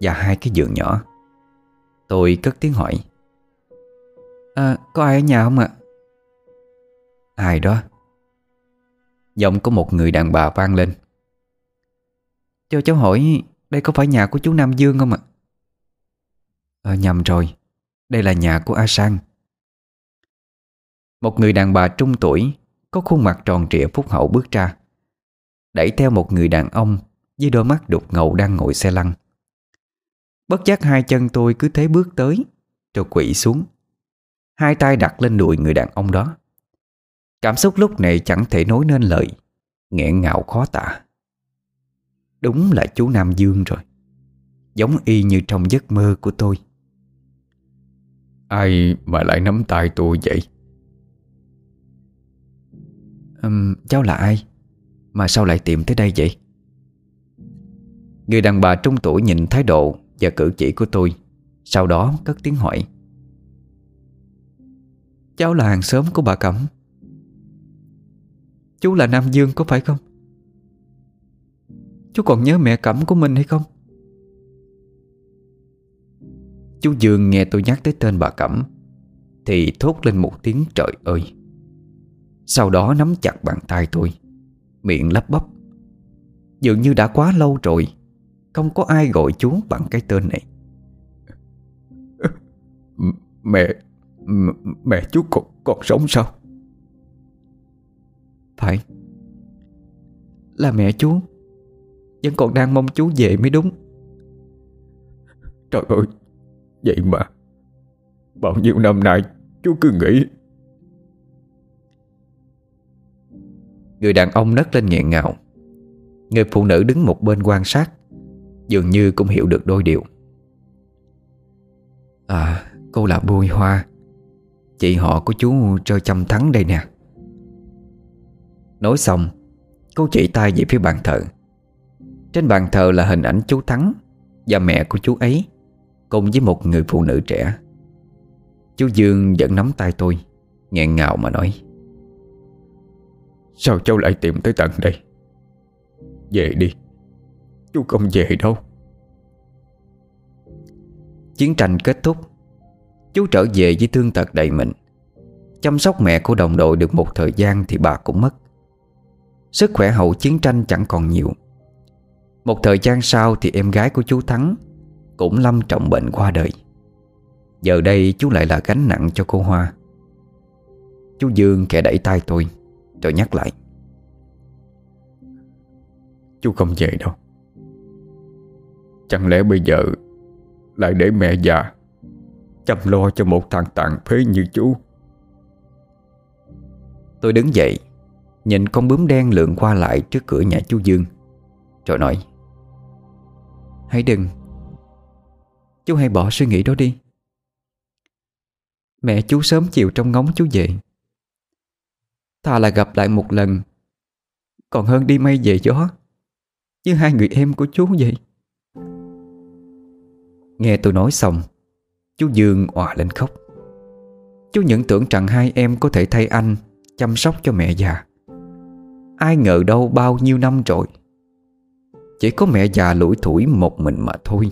Và hai cái giường nhỏ. Tôi cất tiếng hỏi À có ai ở nhà không ạ? Ai đó. Giọng của một người đàn bà vang lên. Cho cháu hỏi, Đây có phải nhà của chú Nam Dương không ạ? À, nhầm rồi. Đây là nhà của A Sang. Một người đàn bà trung tuổi Có khuôn mặt tròn trịa phúc hậu bước ra. Đẩy theo một người đàn ông Với đôi mắt đục ngầu đang ngồi xe lăn. Bất giác hai chân tôi cứ thế bước tới Rồi quỵ xuống. Hai tay đặt lên đùi người đàn ông đó. Cảm xúc lúc này chẳng thể nói nên lời. Nghẹn ngào khó tả. Đúng là chú Nam Dương rồi. Giống y như trong giấc mơ của tôi. Ai mà lại nắm tay tôi vậy? um, Cháu là ai? Mà sao lại tìm tới đây vậy? Người đàn bà trung tuổi nhìn thái độ và cử chỉ của tôi Sau đó cất tiếng hỏi Cháu là hàng xóm của bà Cẩm Chú là Nam Dương có phải không? Chú còn nhớ mẹ Cẩm của mình hay không? Chú Dương nghe tôi nhắc tới tên bà Cẩm Thì thốt lên một tiếng trời ơi. Sau đó nắm chặt bàn tay tôi Miệng lắp bắp. Dường như đã quá lâu rồi Không có ai gọi chú bằng cái tên này. Mẹ Mẹ chú còn, còn sống sao? Phải. Là mẹ chú. Vẫn còn đang mong chú về mới đúng. Trời ơi Vậy mà. Bao nhiêu năm nay, chú cứ nghĩ. Người đàn ông nấc lên nghẹn ngào. Người phụ nữ đứng một bên quan sát, Dường như cũng hiểu được đôi điều. À cô là Bùi Hoa. Chị họ của chú Trơ Chăm Thắng đây nè. Nói xong, Cô chỉ tay về phía bàn thờ. Trên bàn thờ là hình ảnh chú Thắng Và mẹ của chú ấy. Cùng với một người phụ nữ trẻ. Chú Dương vẫn nắm tay tôi nghẹn ngào mà nói. Sao cháu lại tìm tới tận đây? Về đi Chú không về đâu. Chiến tranh kết thúc Chú trở về với thương tật đầy mình. Chăm sóc mẹ của đồng đội được một thời gian Thì bà cũng mất. Sức khỏe hậu chiến tranh chẳng còn nhiều. Một thời gian sau Thì em gái của chú Thắng cũng lâm trọng bệnh qua đời. Giờ đây chú lại là gánh nặng cho cô Hoa. Chú Dương kẻ đẩy tay tôi Rồi nhắc lại. Chú không về đâu. Chẳng lẽ bây giờ Lại để mẹ già Chăm lo cho một thằng tàn phế như chú? Tôi đứng dậy, Nhìn con bướm đen lượn qua lại trước cửa nhà chú Dương, Rồi nói, Hãy đừng Chú hãy bỏ suy nghĩ đó đi. Mẹ chú sớm chiều trong ngóng chú về. Thà là gặp lại một lần, Còn hơn đi mây về gió Như hai người em của chú vậy. Nghe tôi nói xong, Chú Dương òa lên khóc. Chú những tưởng rằng hai em có thể thay anh Chăm sóc cho mẹ già. Ai ngờ đâu bao nhiêu năm rồi, Chỉ có mẹ già lủi thủi một mình mà thôi.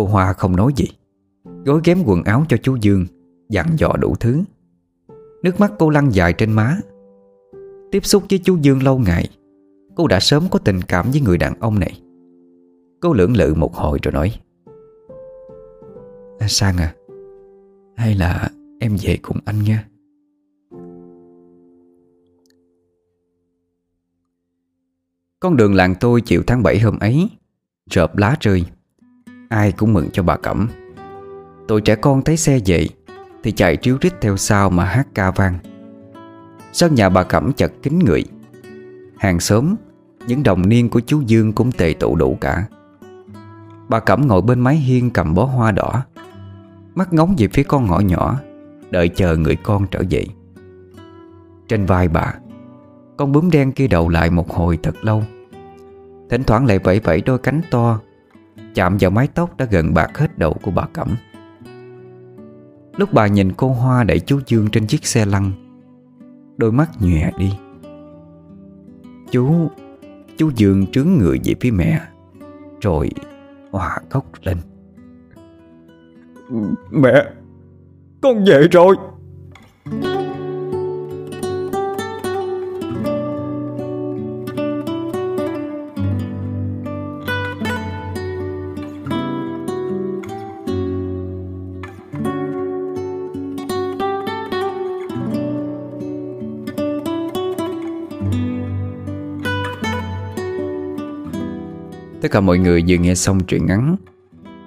Cô Hoa không nói gì. Gối ghém quần áo cho chú Dương Dặn dò đủ thứ. Nước mắt cô lăn dài trên má. Tiếp xúc với chú Dương lâu ngày Cô đã sớm có tình cảm với người đàn ông này. Cô lưỡng lự một hồi rồi nói à, Sang à Hay là em về cùng anh nha. Con đường làng tôi chiều tháng 7 hôm ấy Rợp lá rơi. Ai cũng mừng cho bà Cẩm. Tụi trẻ con thấy xe dậy, Thì chạy triếu rít theo sau mà hát ca vang. Sân nhà bà Cẩm chật kín người. Hàng xóm Những đồng niên của chú Dương cũng tề tụ đủ cả. Bà Cẩm ngồi bên mái hiên cầm bó hoa đỏ. Mắt ngóng về phía con ngõ nhỏ Đợi chờ người con trở dậy. Trên vai bà Con bướm đen kia đầu lại một hồi thật lâu. Thỉnh thoảng lại vẫy vẫy đôi cánh to Chạm vào mái tóc đã gần bạc hết đầu của bà Cẩm. Lúc bà nhìn cô Hoa đẩy chú Dương trên chiếc xe lăn, Đôi mắt nhòe đi. Chú Chú Dương trướng người về phía mẹ, Rồi Hòa khóc lên. Mẹ, Con về rồi. Tất cả mọi người vừa nghe xong truyện ngắn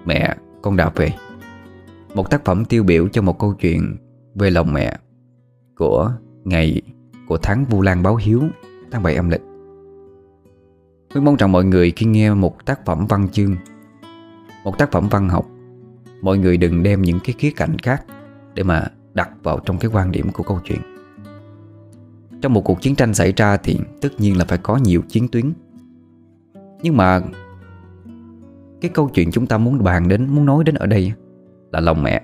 Mẹ, con đã về. Một tác phẩm tiêu biểu cho một câu chuyện Về lòng mẹ Của ngày Của tháng Vu Lan báo hiếu Tháng 7 âm lịch. Tôi mong rằng mọi người khi nghe một tác phẩm văn chương Một tác phẩm văn học Mọi người đừng đem những cái khía cạnh khác Để mà đặt vào trong cái quan điểm của câu chuyện. Trong một cuộc chiến tranh xảy ra thì tất nhiên là phải có nhiều chiến tuyến. Nhưng mà cái câu chuyện chúng ta muốn bàn đến, muốn nói đến ở đây Là lòng mẹ.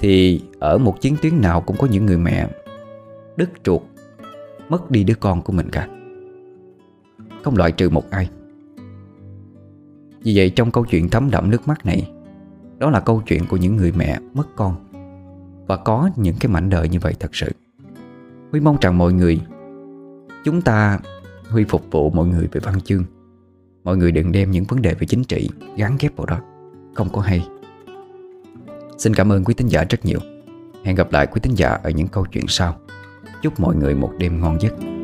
Thì ở một chiến tuyến nào cũng có những người mẹ Đứt ruột Mất đi đứa con của mình cả. Không loại trừ một ai. Vì vậy trong câu chuyện thấm đậm nước mắt này Đó là câu chuyện của những người mẹ mất con. Và có những cái mảnh đời như vậy thật sự. Huy mong rằng mọi người Chúng ta Huy phục vụ mọi người về văn chương. Mọi người đừng đem những vấn đề về chính trị Gắn ghép vào đó. Không có hay. Xin cảm ơn quý tín giả rất nhiều. Hẹn gặp lại quý tín giả ở những câu chuyện sau. Chúc mọi người một đêm ngon giấc.